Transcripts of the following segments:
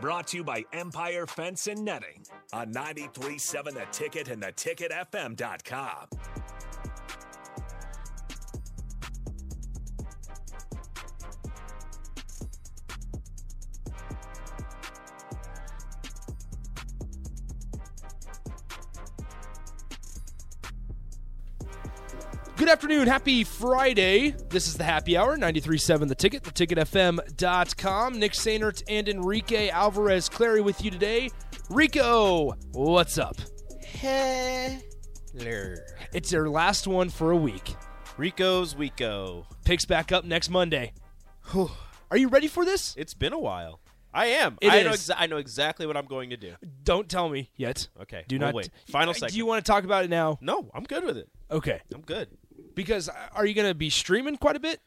Brought to you by Empire Fence and Netting on 937 The Ticket and theticketfm.com. Good afternoon. Happy Friday. This is the happy hour, 93.7 The Ticket, theticketfm.com. Nick Sainert and Enrique Alvarez Clary with you today. Rico, what's up? Hello. It's our last one for a week. Rico's Weeko. Picks back up next Monday. Are you ready for this? It's been a while. I am. It I know. is. Exa- I know exactly what I'm going to do. Don't tell me yet. Okay. Do we'll not wait. Final uh, Do segment. you want to talk about it now? No, I'm good with it. Okay. I'm good. Because uh, are you going to be streaming quite a bit?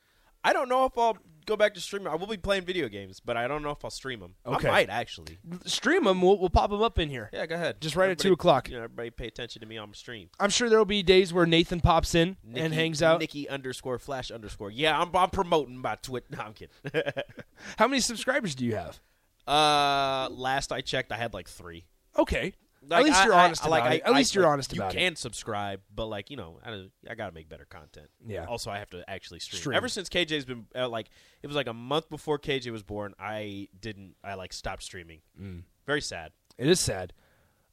I don't know if I'll go back to streaming. I will be playing video games, but I don't know if I'll stream them. Okay. I might actually. Stream them. We'll, we'll pop them up in here. Yeah, go ahead. Just right at 2 o'clock. You know, everybody pay attention to me on my stream. I'm sure there will be days where Nathan pops in Nikki, and hangs out. Nikki underscore flash underscore. Yeah, I'm, I'm promoting my twit. No, I'm kidding. How many subscribers do you have? uh, last I checked, I had like three. Okay. Like, At least you're I- honest I- about like, it. I- At I- least you're like, honest about You it. can subscribe, but like you know, I, I got to make better content. Yeah. Also, I have to actually stream. Stream. Ever since KJ's been uh, like, it was like a month before KJ was born. I didn't. I like stopped streaming. Mm. Very sad. It is sad.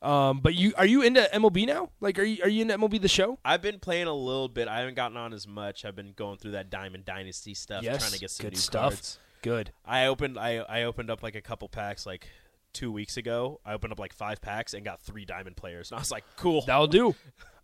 Um, but you are you into MLB now? Like, are you are you into MLB the show? I've been playing a little bit. I haven't gotten on as much. I've been going through that Diamond Dynasty stuff, yes. trying to get some good new stuff. cards. Good. I opened. I I opened up like a couple packs like two weeks ago. I opened up like five packs and got three Diamond players, and I was like, cool. That'll do.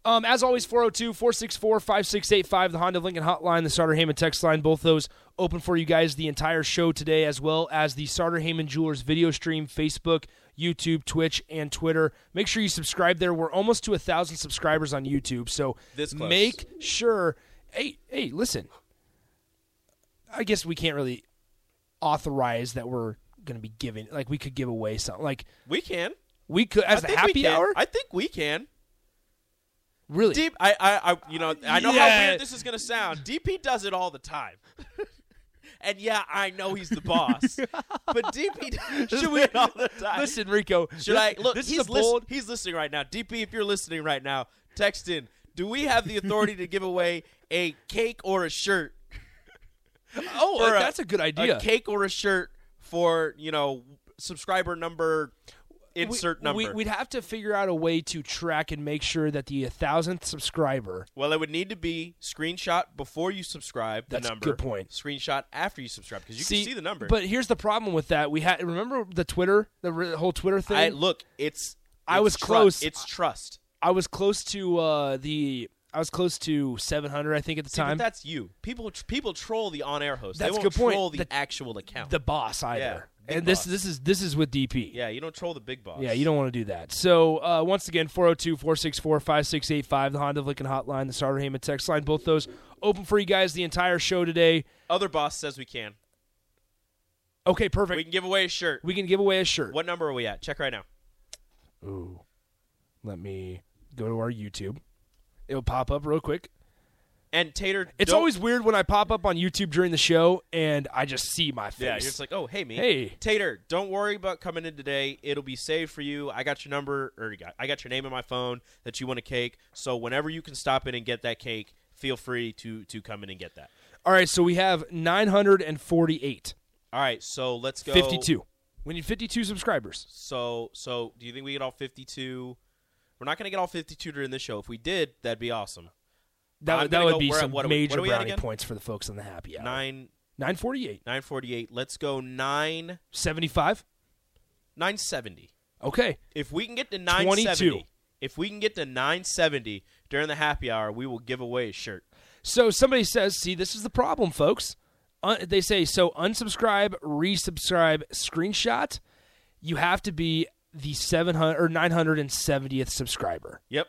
Um, as always, 402 464 5685, the Honda Lincoln hotline, the Sartor Hamann text line, both those open for you guys the entire show today, as well as the Sartor Hamann Jewelers video stream, Facebook, YouTube, Twitch, and Twitter. Make sure you subscribe there. We're almost to a thousand subscribers on YouTube, so This close. make sure. Hey, hey, listen. I guess we can't really authorize that we're going to be giving, like, we could give away something. Like, we can. we could, as I the happy hour? I think we can. really? Deep, I, I, I, you know, I know Yeah. how weird this is gonna sound. DP does it all the time, and yeah, I know he's the boss, but DP Should we- all the time. Listen, Rico. should this, I look? This he's is a bold. lis- he's listening right now. DP, if you're listening right now, text in. Do we have the authority to give away a cake or a shirt? Oh, for that's a good idea. A cake or a shirt for you know subscriber number We- insert number. We, would have to figure out a way to track and make sure that the thousandth subscriber. Well, it would need to be screenshot before you subscribe. The That's a number. good point. Screenshot after you subscribe because you can see the number. But here's the problem with that. We had remember the Twitter, the re- whole Twitter thing. I look, it's. I was tru- close. It's trust. I was close to uh, the. I was close to 700, I think, at the See, but time. that's you. People people troll the on-air host. That's they a won't good point. troll the, The- actual account. the boss either. Yeah, and this boss. this is this is with DP. yeah, you don't troll the big boss. Yeah, you don't want to do that. So, uh, once again, 402 464 5685, the Honda Lincoln hotline, the Sartor Hamann text line, both those open for you guys the entire show today. Other boss says we can. Okay, perfect. We can give away a shirt. We can give away a shirt. What number are we at? Check right now. Ooh. Let me go to our YouTube. It'll pop up real quick. And Tater, It's always weird when I pop up on YouTube during the show and I just see my face. Yeah, you're just like, oh, hey, me. Hey. Tater, don't worry about coming in today. It'll be saved for you. I got your number, or you got, I got your name in my phone that you want a cake. So whenever you can stop in and get that cake, feel free to to come in and get that. All right, so we have 948. All right, so let's go. 52. We need 52 subscribers. So, so do you think we get all 52? We're not going to get all 52 during this show. If we did, that'd be awesome. That, would- that would go- be at- some what major what brownie points for the folks on the happy hour. Nine 948. 948. Let's go 975. 970. Okay. If we can get to 970, 22. if we can get to 970 during the happy hour, we will give away a shirt. So somebody says, see, this is the problem, folks. Uh, they say, so unsubscribe, resubscribe, screenshot. You have to be the 700 or 970th subscriber. Yep.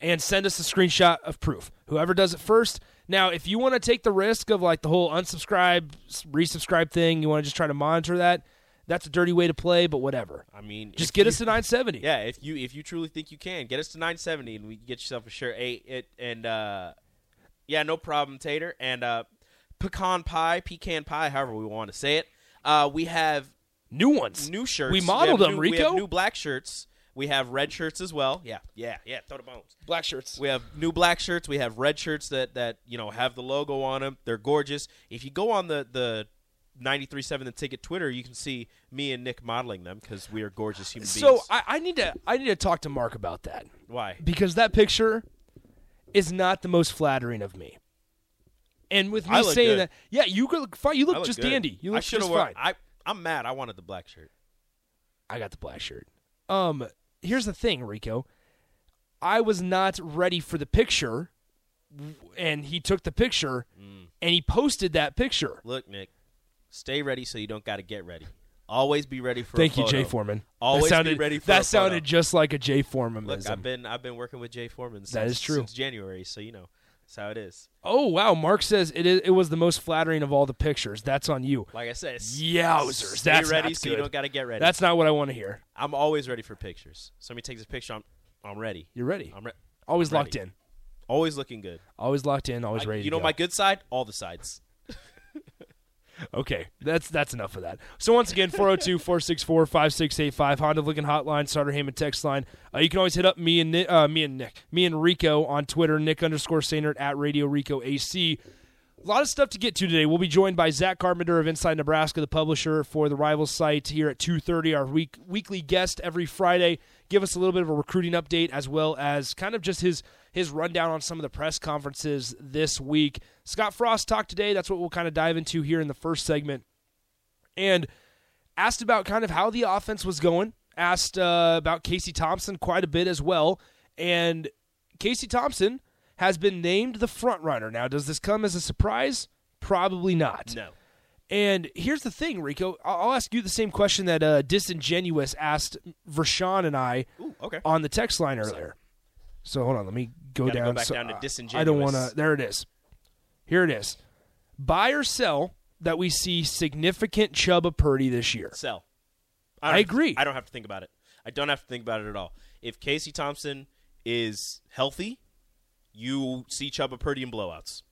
and send us a screenshot of proof. Whoever does it first. Now, if you want to take the risk of like the whole unsubscribe, resubscribe thing, you want to just try to monitor that. That's a dirty way to play, but whatever. I mean, Just get you- us to 970. Yeah, if you if you truly think you can, get us to 970 and we can get yourself a shirt. Hey, it and uh, yeah, no problem, Tater and uh, pecan pie, pecan pie, however we want to say it. Uh, we have New ones. new shirts. We modeled them, new- We have Rico. new black shirts. We have red shirts as well. Yeah, yeah, yeah. Throw the bones. Black shirts. We have new black shirts. We have red shirts that that you know have the logo on them. They're gorgeous. If you go on the the 93.7 the ticket Twitter, you can see me and Nick modeling them because we are gorgeous human So beings. I, I need to I need to talk to Mark about that Why? because that picture is not the most flattering of me. And with me I saying good. that, yeah, you look fine. You look look just good. dandy. You I look should've just wore- fine. I I'm mad. I wanted the black shirt. I got the black shirt. Um, here's the thing, Rico. I was not ready for the picture, and he took the picture, Mm. and he posted that picture. Look, Nick, stay ready so you don't got to get ready. Always be ready for. Thank a you, Jay. Foreman. Always that sounded, be ready for That sounded just like a Jay Foreman. Look, I've been I've been working with Jay Foreman. Since, That is true. since January, so you know that's how it is. Oh wow, Mark says it is, it was the most flattering of all the pictures. That's on you. Like I said, Yowzers, that's ready not so you don't got to get ready. That's not what I want to hear. I'm always ready for pictures. Somebody takes a picture, I'm I'm ready. You're ready. I'm re- Always ready. locked in. always looking good. Always locked in. Always I- ready. you know go. my good side, all the sides. Okay, that's that's enough of that. So once again, 402-464-5685, Honda Lincoln Hotline, Sartor Hamann text line. Uh, you can always hit up me and uh, me and Nick, me and Rico on Twitter, Nick underscore Sainert at Radio Rico AC. A lot of stuff to get to today. We'll be joined by Zach Carpenter of Inside Nebraska, the publisher for the Rivals site here at 2.30, our week, weekly guest every Friday. Give us a little bit of a recruiting update as well as kind of just his his rundown on some of the press conferences this week. Scott Frost talked today. That's what we'll kind of dive into here in the first segment. And asked about kind of how the offense was going. Asked uh, about Casey Thompson quite a bit as well. And Casey Thompson has been named the front runner. Now, does this come as a surprise? Probably not. No. And here's the thing, Rico. I'll ask you the same question that uh, Disingenuous asked Vershawn and I Ooh, okay. on the text line earlier. So hold on, let me go Gotta go down. back So, down to uh, I don't want to. There it is. Here it is. Buy or sell that we see significant Chubba Purdy this year. Sell. I don't have to- agree. I don't have to think about it. I don't have to think about it at all. If Casey Thompson is healthy, you see Chubba Purdy in blowouts.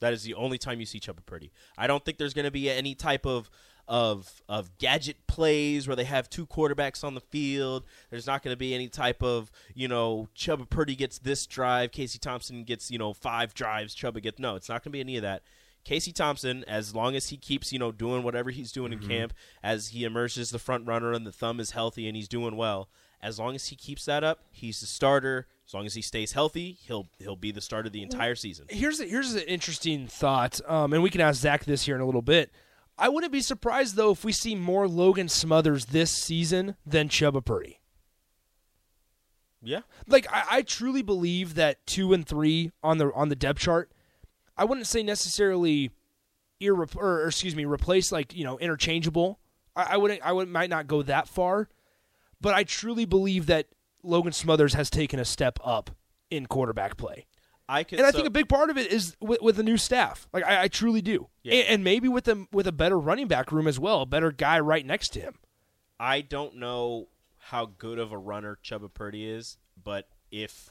That is the only time you see Chubba Purdy. I don't think there's going to be any type of of of gadget plays where they have two quarterbacks on the field. There's not going to be any type of you know Chubba Purdy gets this drive, Casey Thompson gets you know five drives, Chubba gets no. It's not going to be any of that. Casey Thompson, as long as he keeps you know doing whatever he's doing in mm-hmm. camp, as he emerges the front runner and the thumb is healthy and he's doing well, as long as he keeps that up, he's the starter. As long as he stays healthy, he'll he'll be the starter the entire season. Here's a, here's an interesting thought, um, and we can ask Zach this here in a little bit. I wouldn't be surprised though if we see more Logan Smothers this season than Chubba Purdy. Yeah, like I, I truly believe that two and three on the on the depth chart. I wouldn't say necessarily irre- or, or excuse me replace like you know interchangeable. I, I wouldn't I would might not go that far, but I truly believe that Logan Smothers has taken a step up in quarterback play, I could. and I so- think a big part of it is with, with the new staff. Like I, I truly do, Yeah. and, and maybe with them with a better running back room as well, a better guy right next to him. I don't know how good of a runner Chubba Purdy is, but if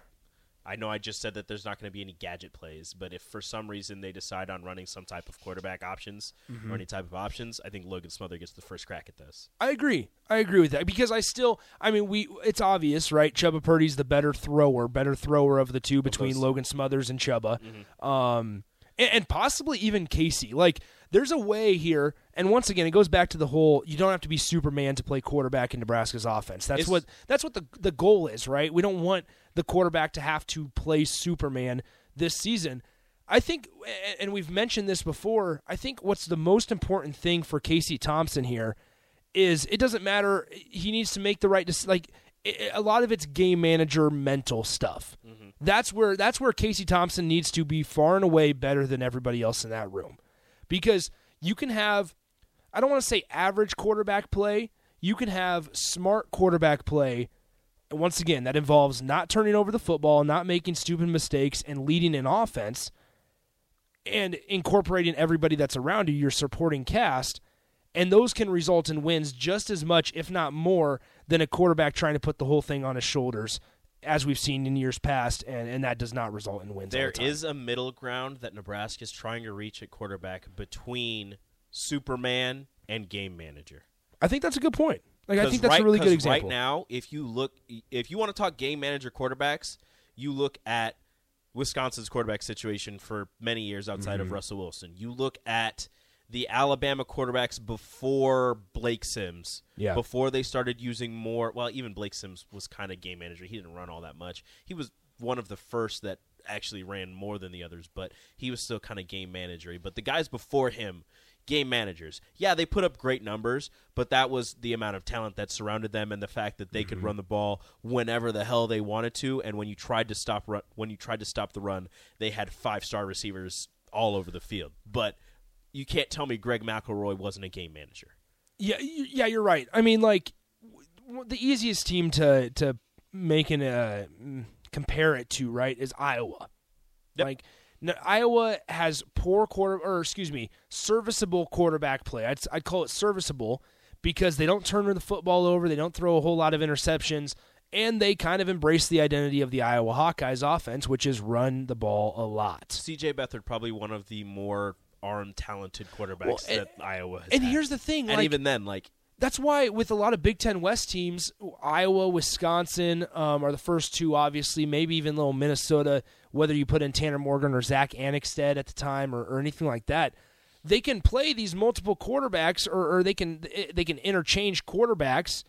I know I just said that there's not going to be any gadget plays, but if for some reason they decide on running some type of quarterback options Mm-hmm. or any type of options, I think Logan Smother gets the first crack at this. I agree. I agree with that because I still, I mean, we. It's obvious, right? Chubba Purdy's the better thrower, better thrower of the two between Mm-hmm. Logan Smothers and Chubba, um, and, and possibly even Casey. Like, there's a way here, and once again, it goes back to the whole: you don't have to be Superman to play quarterback in Nebraska's offense. That's It's- what that's what the the goal is, right? We don't want the quarterback to have to play Superman this season. I think, and we've mentioned this before. I think what's the most important thing for Casey Thompson here is it doesn't matter. He needs to make the right dec- like a lot of it's game manager mental stuff. Mm-hmm. That's where that's where Casey Thompson needs to be far and away better than everybody else in that room, because you can have I don't want to say average quarterback play. You can have smart quarterback play once again, that involves not turning over the football, not making stupid mistakes, and leading an offense and incorporating everybody that's around you, your supporting cast. And those can result in wins just as much, if not more, than a quarterback trying to put the whole thing on his shoulders, as we've seen in years past, and, and that does not result in wins. all There the is a middle ground that Nebraska is trying to reach at quarterback between Superman and game manager. I think that's a good point. Like I think that's right, a really good example. Right now, if you look, if you want to talk game manager quarterbacks, you look at Wisconsin's quarterback situation for many years outside Mm-hmm. of Russell Wilson. You look at the Alabama quarterbacks before Blake Sims. Yeah. Before they started using more, well, even Blake Sims was kind of game manager. He didn't run all that much. He was one of the first that actually ran more than the others, but he was still kind of game managery. But the guys before him, game managers, yeah, they put up great numbers, but that was the amount of talent that surrounded them and the fact that they could run the ball whenever the hell they wanted to. And when you tried to stop run, when you tried to stop the run, they had five star receivers all over the field. But you can't tell me Greg McElroy wasn't a game manager. Yeah, yeah, you're right. I mean, like w- the easiest team to to make an uh, compare it to, right, is Iowa. Yep. Like n- Iowa has poor quarter, or excuse me, serviceable quarterback play. I'd I'd call it serviceable because they don't turn the football over, they don't throw a whole lot of interceptions, and they kind of embrace the identity of the Iowa Hawkeyes offense, which is run the ball a lot. CJ Beathard probably one of the more arm talented quarterbacks Well, and- that Iowa has. And had. here's the thing, and like, even then, like that's why with a lot of Big Ten West teams, Iowa, Wisconsin um, are the first two, obviously. Maybe even little Minnesota, whether you put in Tanner Morgan or Zach Annexstad at the time or, or anything like that. They can play these multiple quarterbacks, or, or they can they can interchange quarterbacks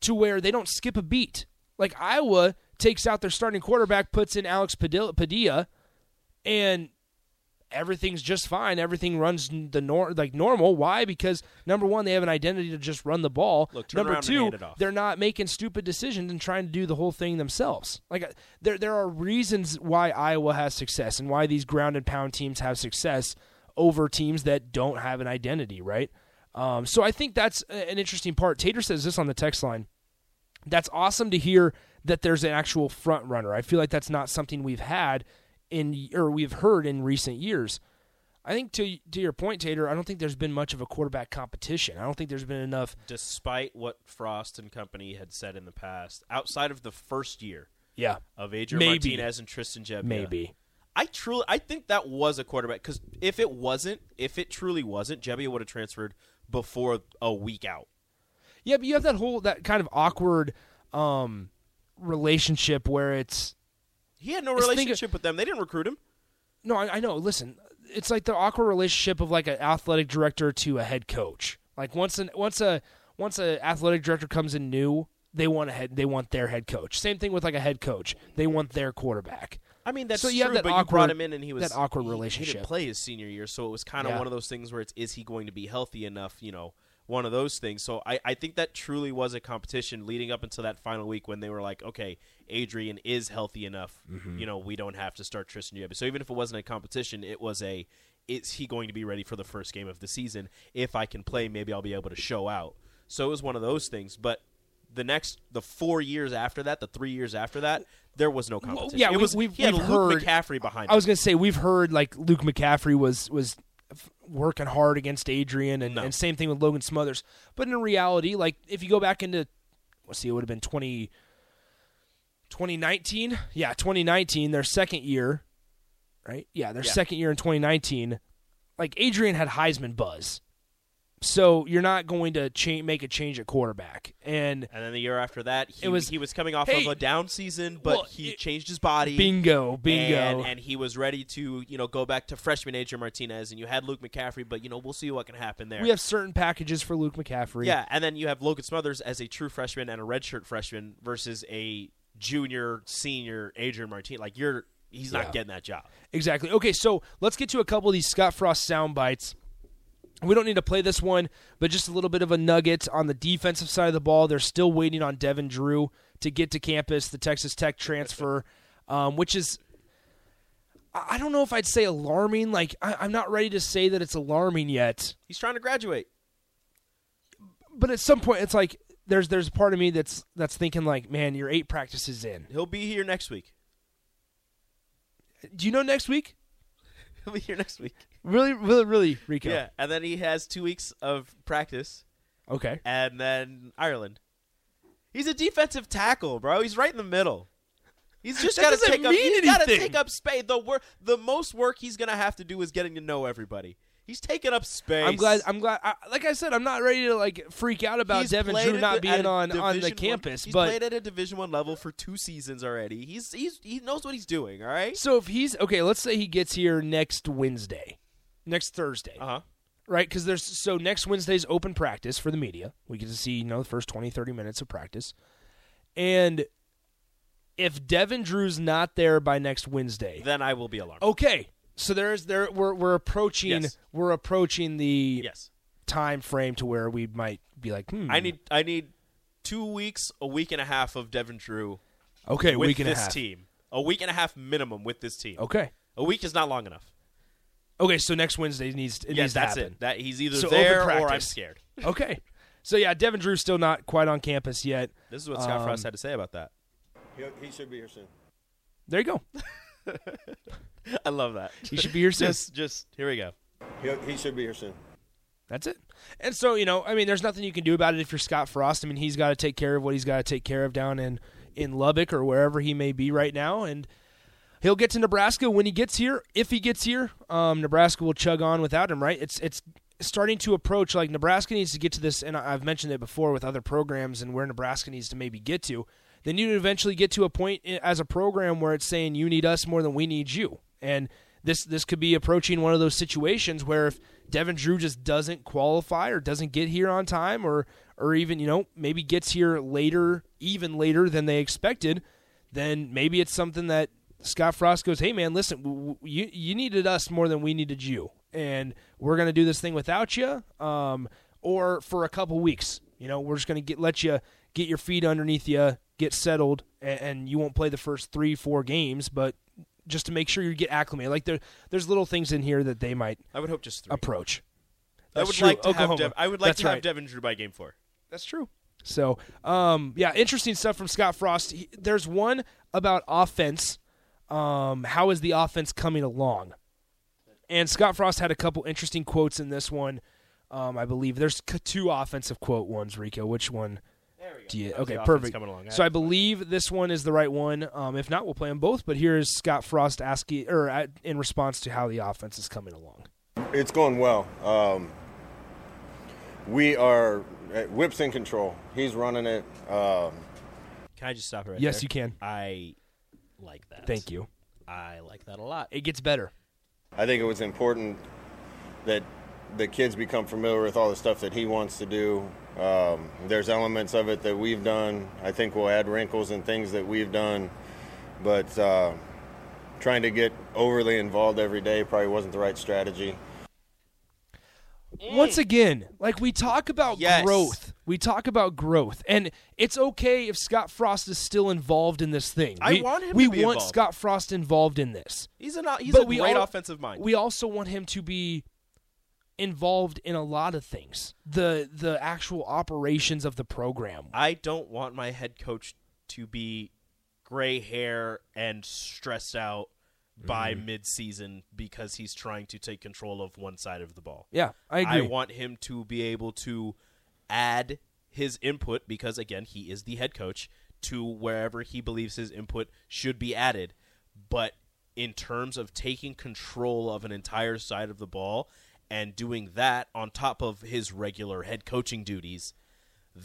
to where they don't skip a beat. Like Iowa takes out their starting quarterback, puts in Alex Padilla, Padilla and everything's just fine. Everything runs the nor- like normal. Why? Because number one, they have an identity to just run the ball. Look, number two, hand it off. they're not making stupid decisions and trying to do the whole thing themselves. Like uh, there, there are reasons why Iowa has success and why these ground and pound teams have success over teams that don't have an identity. Right. Um, so I think that's an interesting part. Tater says this on the text line. That's awesome to hear that there's an actual front runner. I feel like that's not something we've had in or we've heard in recent years. I think to to your point, Tater, I don't think there's been much of a quarterback competition. I don't think there's been enough. despite what Frost and company had said in the past, outside of the first year Yeah, of Adrian Maybe. Martinez and Tristan Gebbia, maybe. I truly, I think that was a quarterback because if it wasn't, if it truly wasn't, Gebbia would have transferred before a week out. Yeah, but you have that whole that kind of awkward um, relationship where it's He had no Just think of- relationship with them. They didn't recruit him. no, I, I know. Listen, it's like the awkward relationship of like an athletic director to a head coach. Like once an once a once a athletic director comes in new, they want a head they want their head coach. Same thing with like a head coach. They want their quarterback. I mean, that's So you true, that but you brought him in and he was that awkward he- He relationship. didn't play his senior year, so it was kind of Yeah. one of those things where it's is he going to be healthy enough? You know, one of those things. So I, I think that truly was a competition leading up until that final week when they were like, okay, Adrian is healthy enough. Mm-hmm. You know, we don't have to start Tristan Gebbia. So even if it wasn't a competition, it was a is he going to be ready for the first game of the season? If I can play, maybe I'll be able to show out. So it was one of those things, but. The next, the four years after that, the three years after that, there was no competition. yeah, it we- was we've- he had we've Luke heard- McCaffrey behind. It. I was gonna say we've heard like Luke McCaffrey was was working hard against Adrian, and, No. and same thing with Logan Smothers. But in reality, like if you go back into let's see, it would have been 20, 2019. Yeah, twenty nineteen, their second year, right? Yeah, their Yeah. second year in twenty nineteen. Like Adrian had Heisman buzz, so you're not going to cha- make a change at quarterback, and And then the year after that, he It was- he was coming off hey, of a down season, but well, he it- changed his body. bingo, bingo. And, and he was ready to, you know, go back to freshman Adrian Martinez, and you had Luke McCaffrey, but you know, we'll see what can happen there. we have certain packages for Luke McCaffrey. yeah, and then you have Logan Smothers as a true freshman and a redshirt freshman versus a junior, senior Adrian Martinez. Like you're, he's Yeah. not getting that job. Exactly. Okay, so let's get to a couple of these Scott Frost sound bites. We don't need to play this one, but just a little bit of a nugget on the defensive side of the ball. They're still waiting on Devin Drew to get to campus, the Texas Tech transfer, um, which is, I don't know if I'd say alarming. Like, I, I'm not ready to say that it's alarming yet, He's trying to graduate. but at some point, it's like there's there's a part of me that's that's thinking like, man, you're eight practices in. He'll be here next week. Do you know next week? He'll be here next week. Really, really, really, Rico. Yeah, and then he has two weeks of practice, Okay. and then Ireland. He's a defensive tackle, bro. He's right in the middle. He's just That got to doesn't take up. mean He's got to anything. take up space. The work, the most work he's gonna have to do is getting to know everybody. He's taking up space. I'm glad. I'm glad. I, like I said, I'm not ready to like freak out about He's Devin played Drew at not the- at being a on on the Division campus, One, he's but played at a Division One level for two seasons already. He's he's he knows what he's doing. All right. so if he's okay, let's say he gets here next Wednesday, next Thursday, Uh huh. right? Because there's so next Wednesday's open practice for the media. We get to see you know the first 20, 30 minutes of practice, and if Devin Drew's not there by next Wednesday, Then I will be alarmed. okay. So there's there we're we're approaching Yes. we're approaching the yes. time frame to where we might be like, hmm, I need I need two weeks, a week and a half of Devin Drew okay, with week and this a half. team. A week and a half minimum with this team. Okay, A week is not long enough. Okay. So next Wednesday needs it yes, needs to that's happen. it. That he's either So open there or I'm scared. Okay. So yeah, Devin Drew's still not quite on campus yet. This is what Scott Um, Frost had to say about that. He, he should be here soon. There you go. I love that. He should be here soon. just just here we go. He, he should be here soon. That's it. And so, you know, I mean, there's nothing you can do about it if you're Scott Frost. I mean, he's got to take care of what he's got to take care of down in in Lubbock or wherever he may be right now, and he'll get to Nebraska when he gets here. If he gets here, um, Nebraska will chug on without him. Right? It's it's starting to approach like Nebraska needs to get to this, and I've mentioned it before with other programs and where Nebraska needs to maybe get to. Need to eventually get to a point as a program where it's saying you need us more than we need you, and this this could be approaching one of those situations where if Devin Drew just doesn't qualify or doesn't get here on time or or even you know maybe gets here later even later than they expected then maybe it's something that Scott Frost goes hey man listen w- w- you you needed us more than we needed you and we're going to do this thing without you um or for a couple weeks you know we're just going to get let you get your feet underneath you get settled and, and you won't play the first 3 4 games but just to make sure you get acclimated like there there's little things in here that they might I would hope just three. approach I would true. like to Oklahoma. have Dev- I would like That's to have. Devin Drew by game four. That's true. So, um, yeah, interesting stuff from Scott Frost. He, there's one about offense. Um, how is the offense coming along? And Scott Frost had a couple interesting quotes in this one. Um, I believe there's two offensive quote ones. Rico, which one? Do you, How's okay, perfect. coming along? So I believe this one is the right one. Um, if not, we'll play them both. But here is Scott Frost asking, or uh, in response to how the offense is coming along. It's going well. Um, we are Whip's in control. He's running it. Um, Can I just stop it right Yes, there? you can. I like that. Thank you. I like that a lot. It gets better. I think it was important that the kids become familiar with all the stuff that he wants to do. Um, there's elements of it that we've done. I think we'll add wrinkles and things that we've done, but uh, trying to get overly involved every day probably wasn't the right strategy. Once mm. again, like we talk about Yes. growth, we talk about growth, and it's okay if Scott Frost is still involved in this thing. I we, want him We to be want involved. Scott Frost involved in this, He's a he's but a great all- offensive mind. We also want him to be involved in a lot of things. The the actual operations of the program. I don't want my head coach to be gray hair and stressed out by Mm-hmm. mid-season because he's trying to take control of one side of the ball. Yeah, I agree. I want him to be able to add his input because again, he is the head coach to wherever he believes his input should be added. But in terms of taking control of an entire side of the ball and doing that on top of his regular head coaching duties,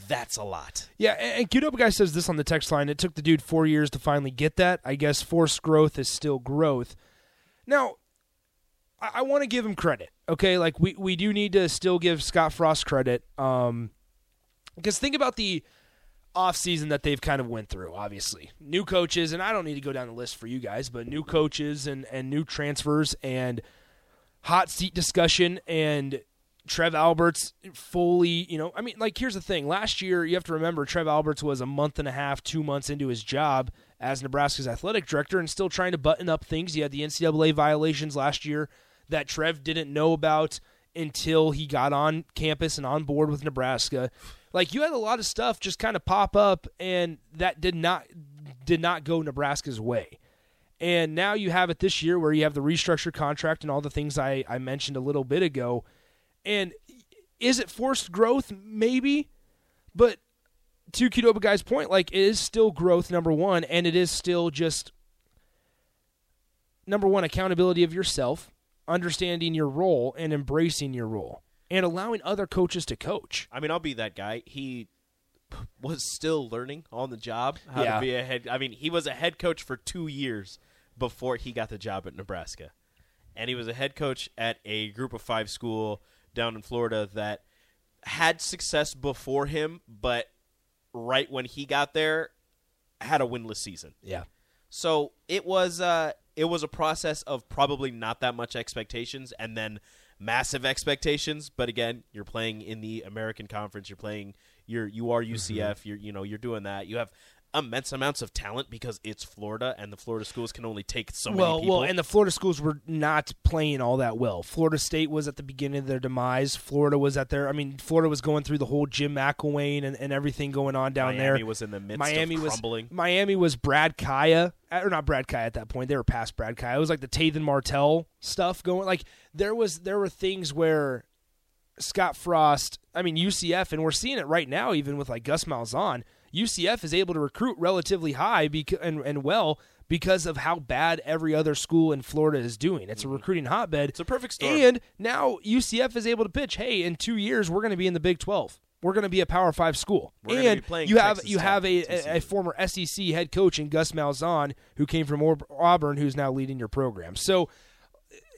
that's a lot. Yeah, and, Up Guy says this on the text line. It took the dude four years to finally get that. I guess forced growth is still growth. Now, I, I want to give him credit. Okay, like we, we do need to still give Scott Frost credit. Um, because think about the offseason that they've kind of went through obviously new coaches and i don't need to go down the list for you guys but new coaches and, and new transfers and hot seat discussion and Trev Alberts fully, you know, I mean, like, here's the thing. Last year, you have to remember Trev Alberts was a month and a half, two months into his job as Nebraska's athletic director and still trying to button up things. He had the NCAA violations last year that Trev didn't know about until he got on campus and on board with Nebraska. Like you had a lot of stuff just kind of pop up, and that did not did not go Nebraska's way. And now you have it this year where you have the restructured contract and all the things I, I mentioned a little bit ago. And is it forced growth? Maybe. But to Qdoba Guy's point, like it is still growth, number one, and it is still just number one, accountability of yourself, understanding your role and embracing your role. And allowing other coaches to coach. I mean, I'll be that guy. He was still learning on the job how Yeah. to be a head. I mean, he was a head coach for two years before he got the job at Nebraska, and he was a head coach at a Group of Five school down in Florida that had success before him, but right when he got there, had a winless season. Yeah. So it was uh, it was a process of probably not that much expectations and then massive expectations. But again, you're playing in the American Conference. You're playing. You're you are UCF. You're you know you're doing that. You have immense amounts of talent because it's Florida and the Florida schools can only take so well, many people. well, and the Florida schools were not playing all that well. Florida State was at the beginning of their demise. Florida was at their. I mean, Florida was going through the whole Jim McElwain and, and everything going on down Miami there. Miami was in the midst Miami of was crumbling. Miami was Brad Kaaya or not Brad Kaaya at that point. They were past Brad Kaaya. It was like the Tathan Martell stuff going. Like there was there were things where Scott Frost, I mean UCF, and we're seeing it right now, even with like Gus Malzahn. UCF is able to recruit relatively high and, and well because of how bad every other school in Florida is doing. It's a recruiting hotbed. Mm-hmm. It's a perfect storm. And now UCF is able to pitch, hey, in two years we're going to be in the Big Twelve. We're going to be a Power Five school, We're and be playing you have Texas you have a, a, a former SEC head coach in Gus Malzahn who came from Auburn, who's now leading your program. So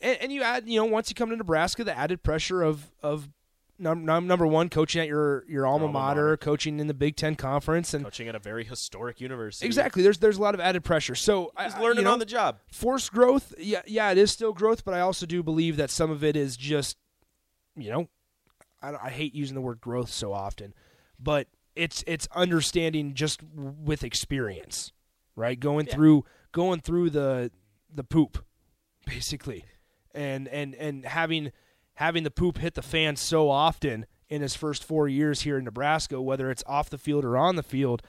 and, and you add, you know, once you come to Nebraska, the added pressure of of num- num- number one, coaching at your your alma, alma mater, mater. coaching in the Big Ten conference, and coaching at a very historic university. exactly, there's there's a lot of added pressure. So I- He's I- learning you know, on the job. forced growth. Yeah, yeah, it is still growth, but I also do believe that some of it is just, you know, I, I hate using the word growth so often, but it's it's understanding just with experience, right? Going through going through the the poop, basically, and and and having having the poop hit the fan so often in his first four years here in Nebraska, whether it's off the field or on the field,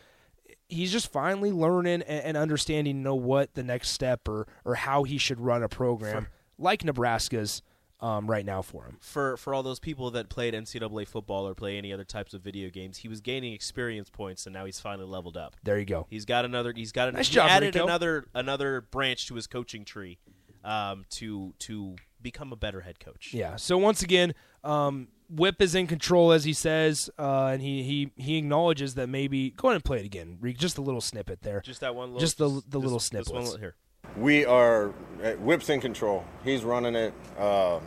he's just finally learning and, and understanding, you know, what the next step or or how he should run a program like Nebraska's um, right now for him. for for all those people that played NCAA football or play any other types of video games, he was gaining experience points, and now he's finally leveled up. There you go. He's got another. He's got an, Nice he job, added Rico. another another branch to his coaching tree um, to to become a better head coach. Yeah. So once again, um, Whip is in control as he says, uh, and he, he he acknowledges that maybe go ahead and play it again. Just a little snippet there. Just that one. Little, Just the- just- the little just this one snippets. little- here. We are uh, Whip's in control. He's running it. Um,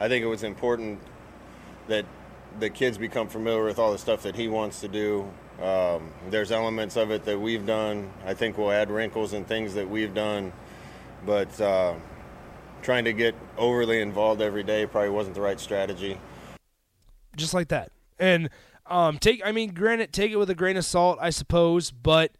I think it was important that the kids become familiar with all the stuff that he wants to do. Um, there's elements of it that we've done. I think we'll add wrinkles and things that we've done, but uh, trying to get overly involved every day probably wasn't the right strategy. just like that. And um, take, I mean, granted, take it with a grain of salt, I suppose, but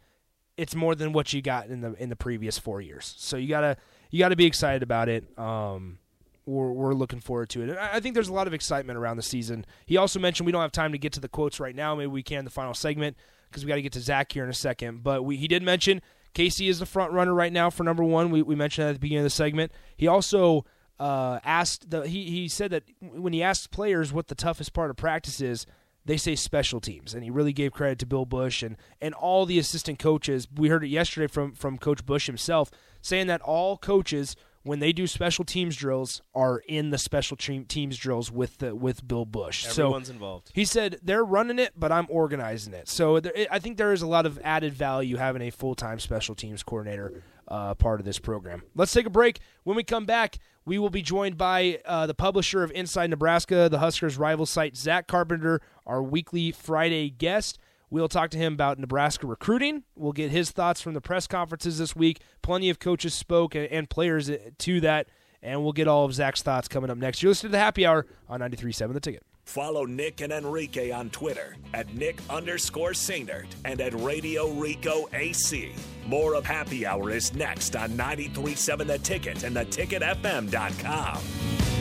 it's more than what you got in the in the previous four years. So you gotta you gotta be excited about it. Um, we're we're looking forward to it. And I think there's a lot of excitement around the season. He also mentioned we don't have time to get to the quotes right now. Maybe we can in the final segment because we got to get to Zach here in a second. But we, he did mention Casey is the front runner right now for number one. We, we mentioned that at the beginning of the segment. He also uh, asked the he he said that when he asked players what the toughest part of practice is, they say special teams, and he really gave credit to Bill Busch and and all the assistant coaches. We heard it yesterday from from Coach Busch himself saying that all coaches when they do special teams drills are in the special teams drills with the with Bill Busch. Everyone's so involved. he said they're running it, but I'm organizing it. So there, I think there is a lot of added value having a full time special teams coordinator uh, part of this program. Let's take a break. When we come back, we will be joined by uh, the publisher of Inside Nebraska, the Huskers' rival site, Zach Carpenter, our weekly Friday guest. We'll talk to him about Nebraska recruiting. We'll get his thoughts from the press conferences this week. Plenty of coaches spoke and, players to that, and we'll get all of Zach's thoughts coming up next. You're listening to the Happy Hour on 93.7 The Ticket. Follow Nick and Enrique on Twitter at Nick underscore Sainert and at Radio Rico AC. More of Happy Hour is next on 93.7 The Ticket and theticketfm.com.